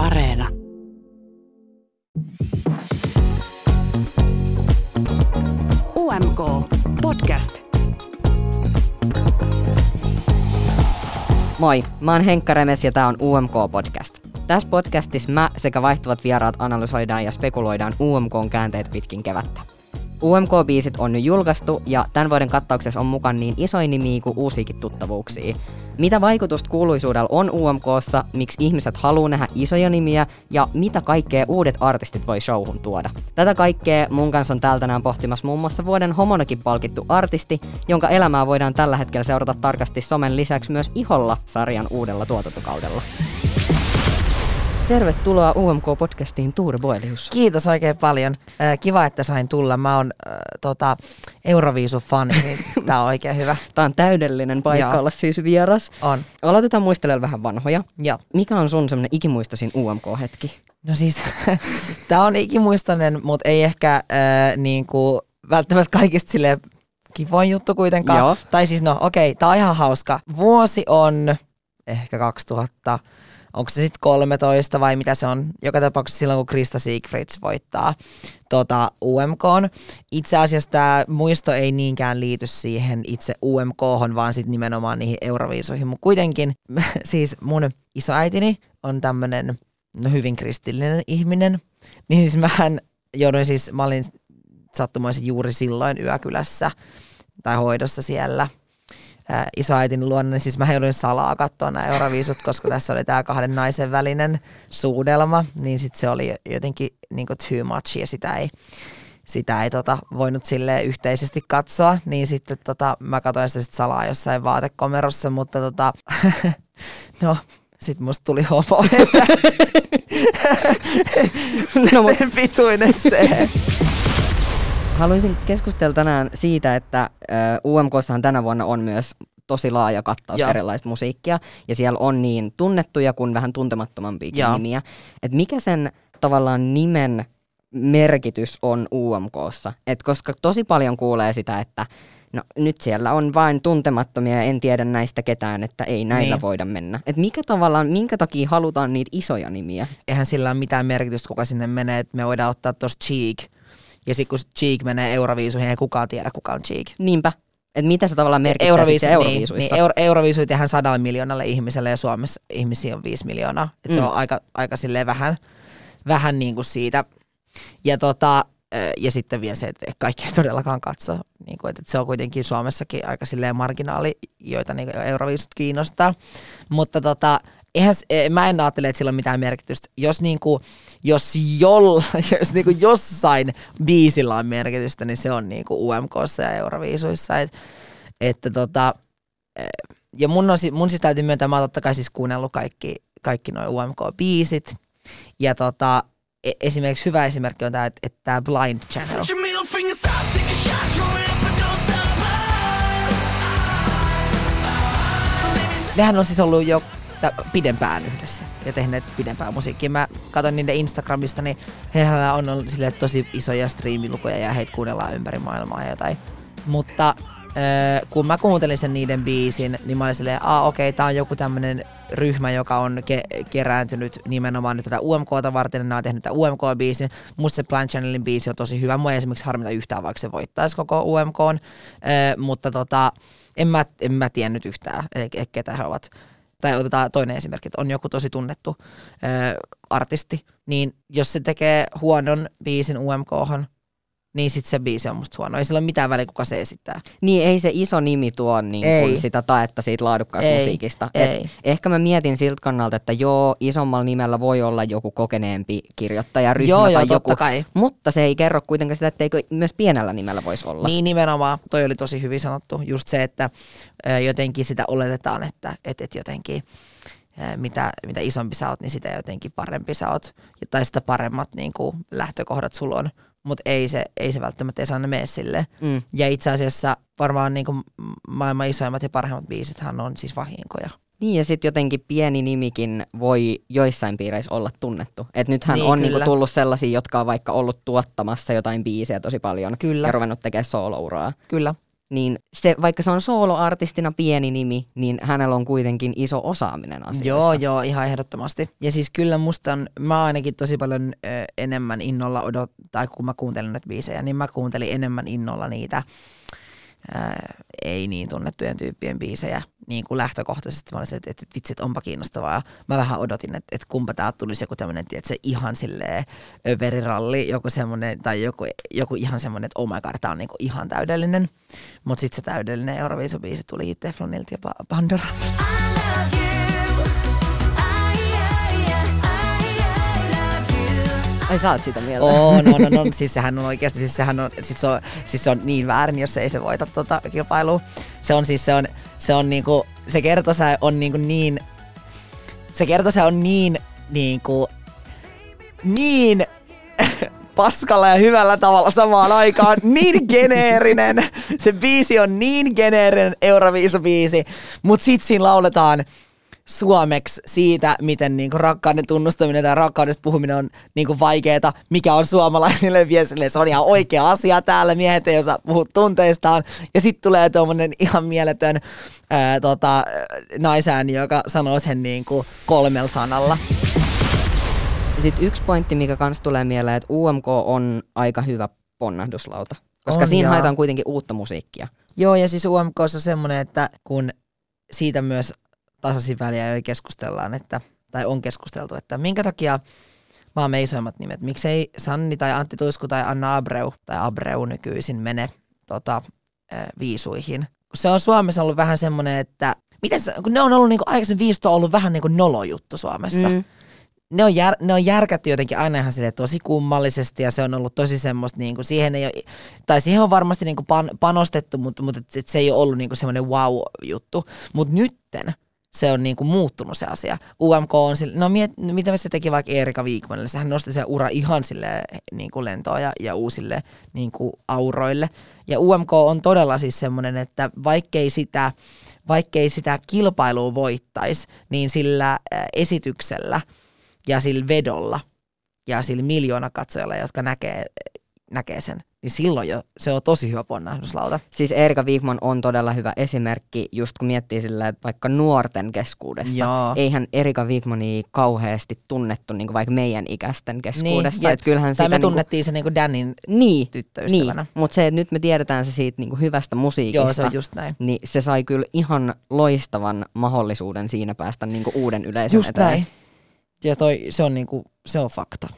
Areena. UMK Podcast. Moi, mä oon Henkka Remes ja tää on UMK Podcast. Tässä podcastissa mä sekä vaihtuvat vieraat analysoidaan ja spekuloidaan UMKn käänteet pitkin kevättä. UMK-biisit on nyt julkaistu ja tämän vuoden kattauksessa on mukaan niin isoja nimiä kuin uusiakin tuttavuuksia. Mitä vaikutusta kuuluisuudella on UMKssa, miksi ihmiset haluaa nähdä isoja nimiä ja mitä kaikkea uudet artistit voi showhun tuoda. Tätä kaikkea mun kanssa on täältä tänään pohtimassa muun muassa vuoden homonakin palkittu artisti, jonka elämää voidaan tällä hetkellä seurata tarkasti somen lisäksi myös Iholla sarjan uudella tuotantokaudella. Tervetuloa UMK-podcastiin Tuure Boelius. Kiitos oikein paljon. Kiva, että sain tulla. Mä oon äh, tota, Euroviisu-fani, niin tää on oikein hyvä. Tämä on täydellinen paikka Joo. olla siis vieras. On. Aloitetaan muistelemaan vähän vanhoja. Joo. Mikä on sun semmoinen ikimuistoisin UMK-hetki? No siis, tää on ikimuistoinen, mutta ei ehkä äh, niinku, välttämättä kaikista sille kivoin juttu kuitenkaan. Joo. Tai siis no okei, tää on ihan hauska. Vuosi on ehkä 2000, onko se sitten 13 vai mitä se on? Joka tapauksessa silloin, kun Krista Siegfrieds voittaa tota, UMK. Itse asiassa tämä muisto ei niinkään liity siihen itse UMK, vaan sitten nimenomaan niihin Euroviisuihin. Mutta kuitenkin siis mun isoäitini on tämmöinen no hyvin kristillinen ihminen. Niin siis mähän jouduin siis, mä olin sattumoisin juuri silloin yökylässä tai hoidossa siellä ää, isoäitin luona, niin siis mä joudun salaa katsoa nämä Euroviisut, koska tässä oli tämä kahden naisen välinen suudelma, niin sitten se oli jotenkin niin too much ja sitä ei, sitä ei tota, voinut sille yhteisesti katsoa, niin sitten tota, mä katsoin sitä sit salaa jossain vaatekomerossa, mutta tota, no sitten musta tuli homo, että No, sen pituinen se. Haluaisin keskustella tänään siitä, että UMKssahan tänä vuonna on myös tosi laaja kattaus Joo. erilaista musiikkia, ja siellä on niin tunnettuja kuin vähän tuntemattomampiakin Joo. nimiä. Et mikä sen tavallaan nimen merkitys on UMKssa? Et koska tosi paljon kuulee sitä, että no nyt siellä on vain tuntemattomia ja en tiedä näistä ketään, että ei näillä Niin. voida mennä. Et mikä tavallaan, minkä takia halutaan niitä isoja nimiä? eihän sillä ole mitään merkitystä, kuka sinne menee. Et me voidaan ottaa tuossa Cheek. Ja sitten kun Cheek menee Euroviisuihin, ei kukaan tiedä, kuka on Cheek. Niinpä. Et mitä se tavallaan merkitsee Euroviisu, niin, Euroviisuissa? niin, Euro, Euroviisuja tehdään sadalle miljoonalle ihmiselle ja Suomessa ihmisiä on viisi miljoonaa. Et se Mm. on aika, aika silleen vähän, vähän niin kuin siitä. Ja, tota, ja sitten vielä se, että kaikki ei todellakaan katso. Niin kuin, että se on kuitenkin Suomessakin aika silleen marginaali, joita niin Euroviisut kiinnostaa. Mutta tota, eihän, eh, mä en ajattele, että sillä on mitään merkitystä. Jos, niinku, jos, jolla, jos niinku jossain biisillä on merkitystä, niin se on niinku UMKssa ja Euroviisuissa. Et, että tota, eh, ja mun, on, mun siis täytyy myöntää, mä oon totta kai siis kuunnellut kaikki, kaikki noin UMK-biisit. Ja tota, e- esimerkiksi hyvä esimerkki on tämä, että, että tämä Blind Channel. Nehän on siis ollut jo pidempään yhdessä ja tehneet pidempään musiikkia. Mä katson niiden Instagramista, niin heillä on ollut sille tosi isoja striimilukuja ja heitä kuunnellaan ympäri maailmaa ja jotain. Mutta äh, kun mä kuuntelin sen niiden biisin, niin mä olin silleen, aa okei, okay, tää on joku tämmönen ryhmä, joka on ke- kerääntynyt nimenomaan nyt tätä UMKta varten, nämä on tehnyt tätä UMK-biisin. Musta se Plan Channelin biisi on tosi hyvä. Mua ei esimerkiksi harmita yhtään, vaikka se voittaisi koko UMK, äh, mutta tota, en mä, en mä tiennyt yhtään, e- e- ketä he ovat. Tai otetaan toinen esimerkki, että on joku tosi tunnettu ö, artisti, niin jos se tekee huonon biisin UMKhan, niin sitten se biisi on musta huono. Ei sillä ole mitään väliä, kuka se esittää. Niin ei se iso nimi tuo niin Ei. kuin sitä taetta siitä laadukkaasta Ei, musiikista. ei. ehkä mä mietin siltä kannalta, että joo, isommalla nimellä voi olla joku kokeneempi kirjoittajaryhmä Joo, tai joo, joku, totta kai. mutta se ei kerro kuitenkaan sitä, etteikö myös pienellä nimellä voisi olla. Niin nimenomaan, toi oli tosi hyvin sanottu. Just se, että jotenkin sitä oletetaan, että et, et jotenkin mitä, mitä isompi sä oot, niin sitä jotenkin parempi sä oot. Tai sitä paremmat niin kuin, lähtökohdat sulla on. Mutta ei se, ei se välttämättä ei saa ne mene silleen. Mm. Ja itse asiassa varmaan niin kuin maailman isoimmat ja parhaimmat biisithän on siis vahinkoja. Niin ja sitten jotenkin pieni nimikin voi joissain piireissä olla tunnettu. Et nythän Niin, on niinku tullut sellaisia, jotka on vaikka ollut tuottamassa jotain biisejä tosi paljon Kyllä. ja ruvennut tekemään soolouraa. Kyllä. Niin se, vaikka se on soloartistina pieni nimi, niin hänellä on kuitenkin iso osaaminen asioissa. Joo, joo, ihan ehdottomasti. Ja siis kyllä musta on, mä ainakin tosi paljon ö, enemmän innolla odot, tai kun mä kuuntelin näitä biisejä, niin mä kuuntelin enemmän innolla niitä ei niin tunnettujen tyyppien biisejä niin kuin lähtökohtaisesti. Mä olisin, että, että vitsi, että onpa kiinnostavaa. Mä vähän odotin, että, että kumpa täältä tulisi joku tämmöinen, että se ihan silleen överiralli, joku semmoinen, tai joku, joku ihan semmoinen, että oh my god, tää on niinku ihan täydellinen. Mutta sitten se täydellinen Euroviisubiisi tuli Teflonilta ja Pa- Ai sä oot sitä mieltä? On, on, on, on. Siis sehän on oikeasti, siis sehän on, siis on, siis on niin väärin, jos ei se voita tota kilpailua. Se on siis, se on, se on niinku, se kertosä on niinku niin, se kertosä on niin, niinku, niin paskalla ja hyvällä tavalla samaan aikaan. Niin geneerinen. Se biisi on niin geneerinen Euroviisubiisi. Mut sit siinä lauletaan suomeksi siitä, miten niinku rakkauden tunnustaminen tai rakkaudesta puhuminen on niinku vaikeeta, mikä on suomalaisille viesille. Se on ihan oikea asia täällä, miehet ei osaa puhua tunteistaan. Ja sitten tulee tuommoinen ihan mieletön ää, tota, naisääni, joka sanoo sen niinku kolmella sanalla. Sitten yksi pointti, mikä kans tulee mieleen, että UMK on aika hyvä ponnahduslauta. Koska On, siinä joo. haetaan kuitenkin uutta musiikkia. Joo, ja siis UMK on semmoinen, että kun siitä myös tasaisin väliä jo keskustellaan, että, tai on keskusteltu, että minkä takia maamme isoimmat nimet, miksei Sanni tai Antti Tuisku tai Anna Abreu tai Abreu nykyisin mene tota, viisuihin. Se on Suomessa ollut vähän semmoinen, että miten se, kun ne on ollut niinku, aikaisemmin viisut on ollut vähän niinku nolojuttu Suomessa. Mm. ne on, jär, ne on järkätty jotenkin aina ihan silleen tosi kummallisesti ja se on ollut tosi semmoista, niin kuin siihen ei ole, tai siihen on varmasti niin kuin pan, panostettu, mutta, mutta et, et se ei ole ollut niin kuin semmoinen wow-juttu. Mutta nytten se on niin kuin muuttunut se asia. UMK on sille, no miet, mitä se teki vaikka Erika Viikmanille, sehän nosti se ura ihan sille niin kuin lentoon ja, ja uusille niin kuin auroille. Ja UMK on todella siis semmoinen, että vaikkei sitä, vaikkei sitä kilpailua voittaisi, niin sillä esityksellä ja sillä vedolla ja sillä miljoona katsojalla, jotka näkee, näkee sen, niin silloin jo se on tosi hyvä ponnahduslauta. Siis Erika Wigman on todella hyvä esimerkki, just kun miettii sillä, että vaikka nuorten keskuudessa. Joo. Eihän Erika Wigmania kauheasti tunnettu niin kuin vaikka meidän ikäisten keskuudessa. jep. että kyllähän tai sitä me niin kuin, tunnettiin se niinku Danin niin, tyttöystävänä. niin, mutta se, että nyt me tiedetään se siitä niin kuin hyvästä musiikista. Joo, se on just näin. niin se sai kyllä ihan loistavan mahdollisuuden siinä päästä niin kuin uuden yleisön Just eteen. näin. Ja toi, se on niinku, se on fakta.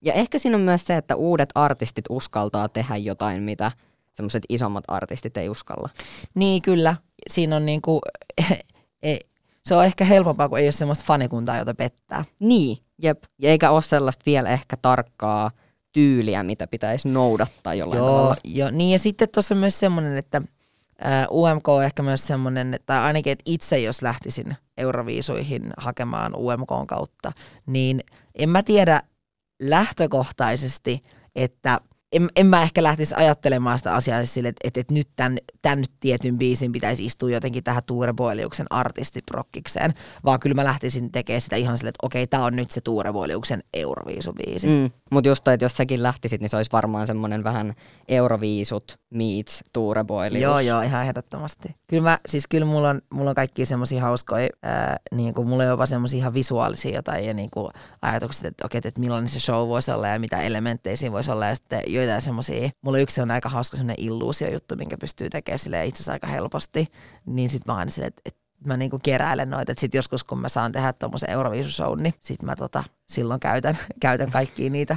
Ja ehkä siinä on myös se, että uudet artistit uskaltaa tehdä jotain, mitä semmoiset isommat artistit ei uskalla. Niin kyllä, siinä on niinku, e, se on ehkä helpompaa, kun ei ole semmoista fanikuntaa, jota pettää. Niin, jep. Ja eikä ole sellaista vielä ehkä tarkkaa tyyliä, mitä pitäisi noudattaa jollain Joo, tavalla. jo, niin ja sitten tuossa on myös semmoinen, että ää, UMK on ehkä myös semmoinen, tai ainakin, että itse jos lähtisin Euroviisuihin hakemaan UMKn kautta, niin en mä tiedä lähtökohtaisesti, että en, en mä ehkä lähtisi ajattelemaan sitä asiaa sille, että, että, että nyt tämän, tämän tietyn biisin pitäisi istua jotenkin tähän Tuure Boiliuksen artistiprokkikseen, vaan kyllä mä lähtisin tekemään sitä ihan silleen, että okei, tämä on nyt se Tuure Boiliuksen Euroviisubiisi. Mm. Mutta just toi, että jos säkin lähtisit, niin se olisi varmaan semmoinen vähän Euroviisut meets Tuure Boilius. Joo, joo, ihan ehdottomasti. Kyllä mä, siis kyllä mulla on, mulla on kaikki semmosia hauskoja, ää, niin kuin mulla on jopa semmosia ihan visuaalisia jotain ja niin kuin ajatukset, että okei, että millainen se show voisi olla ja mitä elementtejä siinä voisi olla ja sitten joitain semmosia, mulla yksi on aika hauska semmoinen illuusio-juttu, minkä pystyy tekemään sille itse asiassa aika helposti, niin sit mä aina silleen, että, että mä niinku keräilen noita, että sit joskus kun mä saan tehdä tommosen Euroviisushown, niin sit mä tota, silloin käytän, käytän kaikkia niitä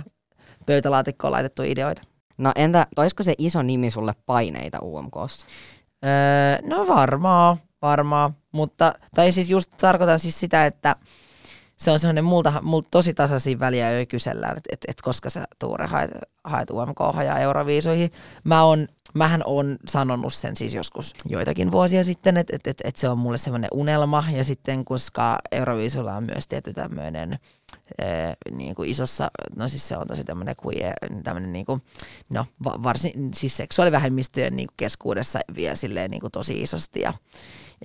pöytälaatikkoon laitettuja ideoita. No entä, toisiko se iso nimi sulle paineita UMKssa? Öö, no varmaan, varmaan. Mutta, tai siis just tarkoitan siis sitä, että se on semmoinen multa, multa tosi tasaisia väliä jo kysellään, että et, et koska sä Tuure haet, haet UMK ja Euroviisuihin. Mä on, mähän on sanonut sen siis joskus joitakin vuosia sitten, että et, et, et se on mulle semmoinen unelma. Ja sitten koska Euroviisulla on myös tietty tämmöinen niin kuin isossa, no siis se on tosi tämmöinen queer, tämmöinen niin kuin, no va, varsin, siis seksuaalivähemmistöjen niin kuin keskuudessa vielä silleen niin kuin tosi isosti ja,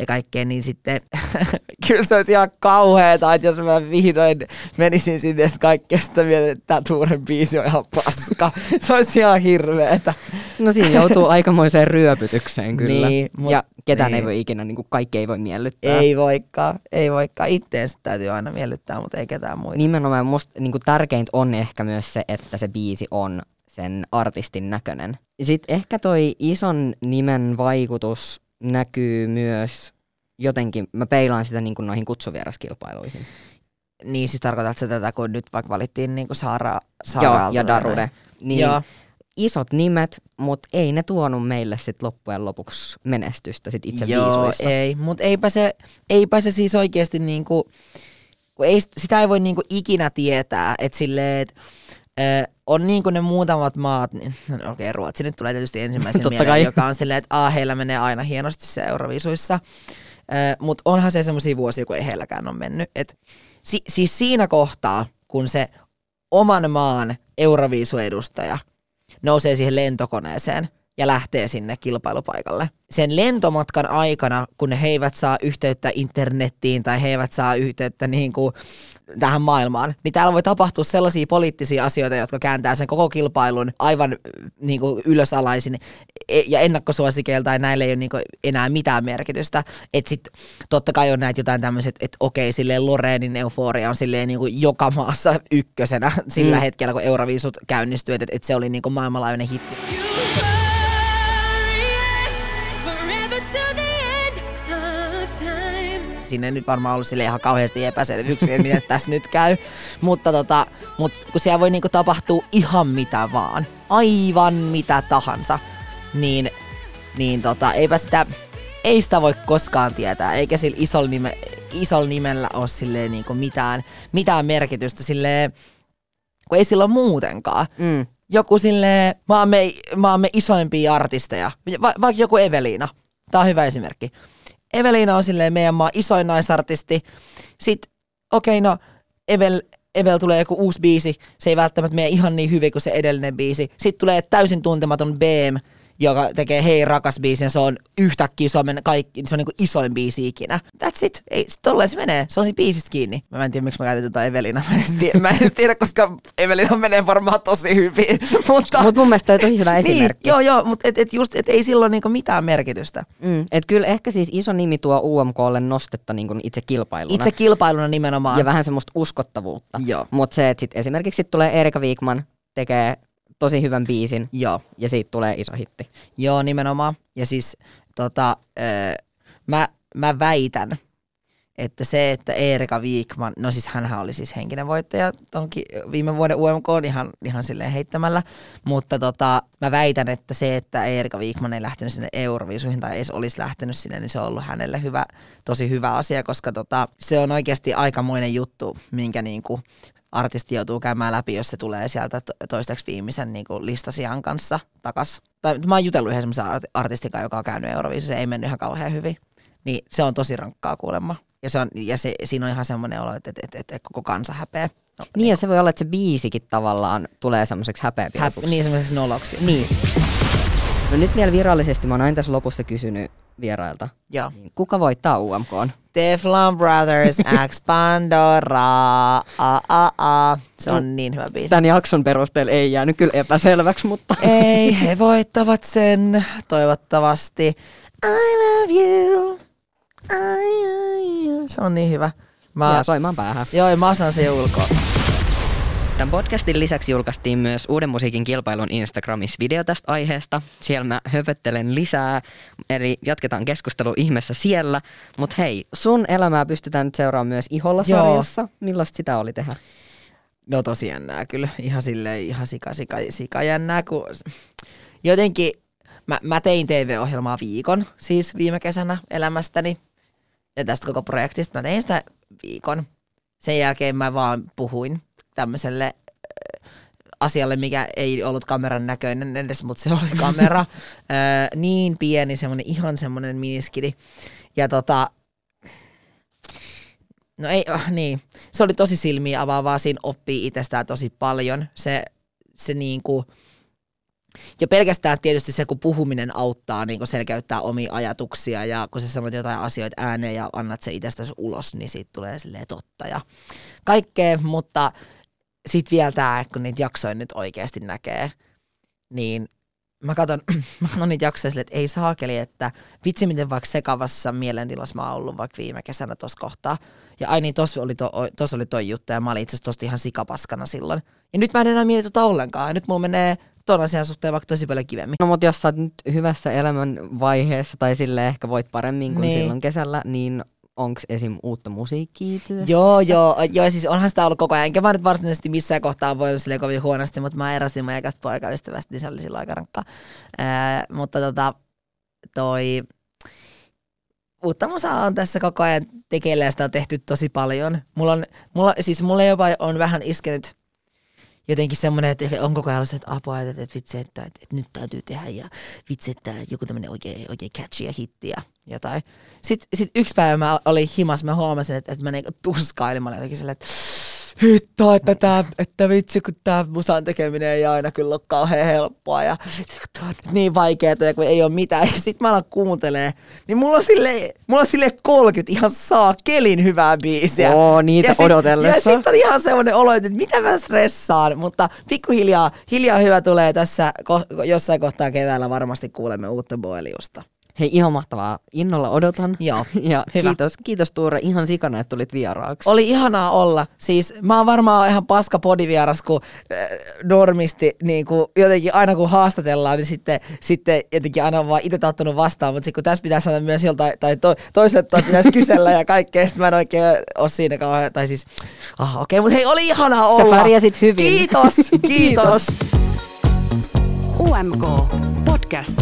ja kaikkea, niin sitten kyllä se olisi ihan kauheeta, että jos mä vihdoin menisin sinne kaikki sitä mieltä, että tämä Tuuren biisi on ihan paska. Se olisi ihan hirveetä. No siinä joutuu aikamoiseen ryöpytykseen kyllä. Niin, mut- ja ketään niin. ei voi ikinä, niin kuin kaikki ei voi miellyttää. Ei voikaan, ei voikaan. Itteensä täytyy aina miellyttää, mutta ei ketään muita. Nimenomaan musta niin kuin tärkeintä on ehkä myös se, että se biisi on sen artistin näköinen. Sitten ehkä toi ison nimen vaikutus näkyy myös jotenkin, mä peilaan sitä niin kuin noihin kutsuvieraskilpailuihin. Niin siis tarkoitatko tätä, kun nyt vaikka valittiin niin kuin Saara, Joo, Saara ja Darude. Niin Joo. isot nimet, mutta ei ne tuonut meille sit loppujen lopuksi menestystä sit itse Joo, viisuissa. ei, mutta eipä se, eipä se siis oikeasti niinku, ei, sitä ei voi niinku ikinä tietää, että silleen, et, on niinku ne muutamat maat, niin, no okei, okay, Ruotsi nyt tulee tietysti ensimmäisen mieleen, kai. joka on silleen, että ah, heillä menee aina hienosti se Eurovisuissa, mutta onhan se semmoisia vuosia, kun ei heilläkään ole mennyt. Et, si, siis siinä kohtaa, kun se oman maan Euroviisuedustaja nousee siihen lentokoneeseen ja lähtee sinne kilpailupaikalle. Sen lentomatkan aikana, kun he eivät saa yhteyttä internettiin tai he eivät saa yhteyttä niin kuin tähän maailmaan, niin täällä voi tapahtua sellaisia poliittisia asioita, jotka kääntää sen koko kilpailun aivan äh, niin kuin ylösalaisin E- ja ennakkosuosikeilta ja näille ei ole niin kuin enää mitään merkitystä. Että sit totta kai on näitä jotain tämmöiset, että okei, silleen Loreenin euforia on silleen niin kuin joka maassa ykkösenä sillä Mm. hetkellä, kun Euroviisut käynnistyy, että, että se oli niin kuin maailmanlaajuinen hitti. Forever Sinne nyt varmaan ollut sille ihan kauheasti epäselvyyksiä, miten tässä nyt käy. Mutta tota, mut kun siellä voi niinku tapahtua ihan mitä vaan, aivan mitä tahansa, niin, niin tota, eipä sitä, ei sitä voi koskaan tietää, eikä sillä isolla, nime, isolla nimellä ole silleen niinku mitään, mitään merkitystä silleen, kun ei sillä ole muutenkaan. Mm. Joku silleen, maamme, maamme isoimpia artisteja, Va, vaikka joku Eveliina. Tämä on hyvä esimerkki. Eveliina on silleen meidän maan isoin naisartisti. Sitten, okei, okay, no, Evel, Evel tulee joku uusi biisi. Se ei välttämättä mene ihan niin hyvin kuin se edellinen biisi. Sitten tulee täysin tuntematon BM, joka tekee Hei rakas biisin. Se on yhtäkkiä Suomen kaikki, se on niinku isoin biisi ikinä. That's it. Ei, tolleen se menee. Se on siinä biisistä kiinni. Mä en tiedä, miksi mä käytin tuota Evelina. Mä en edes tiedä, mä en edes tiedä koska Evelina menee varmaan tosi hyvin. Mutta Mutta mun mielestä toi on tosi hyvä niin, esimerkki. joo, joo, mutta et, et just, et ei silloin niinku mitään merkitystä. Mm. Et kyllä ehkä siis iso nimi tuo UMKlle nostetta niin kuin itse kilpailuna. Itse kilpailuna nimenomaan. ja vähän semmoista uskottavuutta. Mutta se, että sit esimerkiksi sit tulee Erika Viikman, tekee tosi hyvän biisin Joo, ja siitä tulee iso hitti. joo, nimenomaan. Ja siis tota, öö, mä, mä väitän, että se, että Erika Viikman, no siis hänhän oli siis henkinen voittaja tonkin viime vuoden UMK ihan, ihan silleen heittämällä, mutta tota, mä väitän, että se, että Erika Viikman ei lähtenyt sinne Euroviisuihin tai edes olisi lähtenyt sinne, niin se on ollut hänelle hyvä, tosi hyvä asia, koska tota, se on oikeasti aikamoinen juttu, minkä niinku artisti joutuu käymään läpi, jos se tulee sieltä to- toistaiseksi viimeisen niin kuin listasijan kanssa takas. Tai mä oon jutellut yhden semmoisen art- artistin kanssa, joka on käynyt Euroviisussa, se ei mennyt ihan kauhean hyvin. Niin se on tosi rankkaa kuulemma. Ja, se on, ja se, siinä on ihan semmoinen olo, että, että, että, että koko kansa häpeä. No, Niin ja se voi olla, että se biisikin tavallaan tulee semmoiseksi häpeäpilkuksi. häp, niin semmoiseksi noloksi. Niin. No nyt vielä virallisesti, mä oon aina tässä lopussa kysynyt vierailta, Joo. niin kuka voittaa UMKn? Teflon Brothers, X Pandora, a, a, a. Se on niin hyvä biisi. Tämän jakson perusteella ei jäänyt kyllä epäselväksi, mutta Ei, he voittavat sen, toivottavasti. I love you. I love you. Se on niin hyvä. Mä, jää soimaan päähän. joo, ja mä osaan se jo ulkoa. Tämän podcastin lisäksi julkaistiin myös Uuden musiikin kilpailun Instagramissa video tästä aiheesta. Siellä mä höpöttelen lisää, eli jatketaan keskustelu ihmeessä siellä. Mutta hei, sun elämää pystytään nyt seuraamaan myös Iholla-sarjassa. Millaista sitä oli tehdä? No tosi jännää kyllä. Ihan silleen, ihan sika, sika, sika jännää, kun jotenkin mä, mä tein TV-ohjelmaa viikon, siis viime kesänä elämästäni. Ja tästä koko projektista mä tein sitä viikon. Sen jälkeen mä vaan puhuin tämmöiselle äh, asialle, mikä ei ollut kameran näköinen edes, mutta se oli kamera. Ö, niin pieni, semmoinen ihan semmoinen miniskidi. Ja tota, No ei, oh, niin. Se oli tosi silmiä avaavaa, siinä oppii itsestään tosi paljon. Se, se niinku, ja pelkästään tietysti se, kun puhuminen auttaa niin kun selkeyttää omia ajatuksia ja kun sä sanot jotain asioita ääneen ja annat se itsestäsi ulos, niin siitä tulee silleen totta ja kaikkea, mutta sitten vielä tämä, kun niitä jaksoja nyt oikeasti näkee, niin mä katson, mä katson niitä jaksoja silleen, että ei saakeli, että vitsi miten vaikka sekavassa mielentilassa mä oon ollut vaikka viime kesänä tuossa kohtaa. Ja ai niin, tossa oli, to, tossa oli toi juttu ja mä olin itse asiassa ihan sikapaskana silloin. Ja nyt mä en enää mieti tota ollenkaan. Ja nyt mulla menee ton asian suhteen vaikka tosi paljon kivemmin. No mutta jos sä oot nyt hyvässä elämän vaiheessa tai sille ehkä voit paremmin kuin niin. silloin kesällä, niin onks esim. uutta musiikkia työssä? Joo, joo, joo, siis onhan sitä ollut koko ajan. Enkä mä nyt varsinaisesti missään kohtaa voinut silleen kovin huonosti, mutta mä eräsin mun ekasta poikaystävästä, niin se oli silloin aika rankkaa. Ää, mutta tota, toi uutta musaa on tässä koko ajan tekeillä ja sitä on tehty tosi paljon. Mulla on, mulla, siis mulla jopa on vähän iskenyt jotenkin semmoinen, että on koko ajan ollut se, että apua, että, että vitsi, että, että, että, nyt täytyy tehdä ja vitsi, että joku tämmöinen oikein, oikein catchy ja hitti ja jotain. Sitten sit yksi päivä mä olin himas, mä huomasin, että, että mä niinku tuskailin, mä olin jotenkin silleen, että hitto, että, tää, että vitsi, kun tämä musan tekeminen ei aina kyllä ole kauhean helppoa ja tämä on niin vaikeaa ja kun ei ole mitään. Ja sit mä alan kuuntelee, niin mulla on sille, mulla on sille 30 ihan saa kelin hyvää biisiä. Oo, niitä ja sit, odotellessa. Ja sit on ihan semmoinen olo, että mitä mä stressaan, mutta pikkuhiljaa hiljaa hyvä tulee tässä ko- jossain kohtaa keväällä varmasti kuulemme uutta Boeliusta. Hei, ihan mahtavaa. Innolla odotan. Joo, Ja hyvä. kiitos, kiitos Tuure ihan sikana, että tulit vieraaksi. Oli ihanaa olla. Siis mä oon varmaan ihan paska podivieras, kun äh, normisti niin kuin jotenkin aina kun haastatellaan, niin sitten, sitten jotenkin aina on vaan itse ottanut vastaan, mutta sitten kun tässä pitäisi sanoa myös joltain, tai to, toiset toi pitäisi kysellä ja kaikkea, sitten mä en oikein ole siinä kauhean, tai siis, ah okei, okay, mutta hei, oli ihanaa olla. pärjäsit hyvin. Kiitos, kiitos. Kiitos. UMK Podcast.